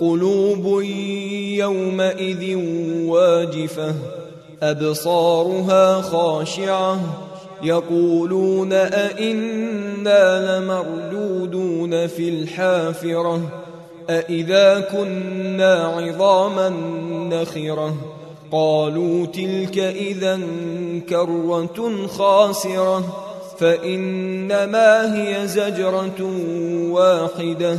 قلوب يومئذ واجفة أبصارها خاشعة يقولون أئنا لمردودون في الحافرة أإذا كنا عظاما نخرة؟ قالوا تلك إذا كرة خاسرة فإنما هي زجرة واحدة.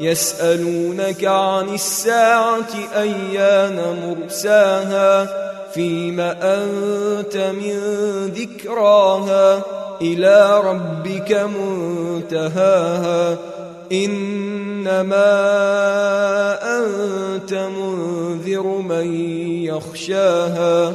يسألونك عن الساعة أيان مرساها فيم أنت من ذكراها إلى ربك منتهاها. إنما أنت منذر من يخشاها.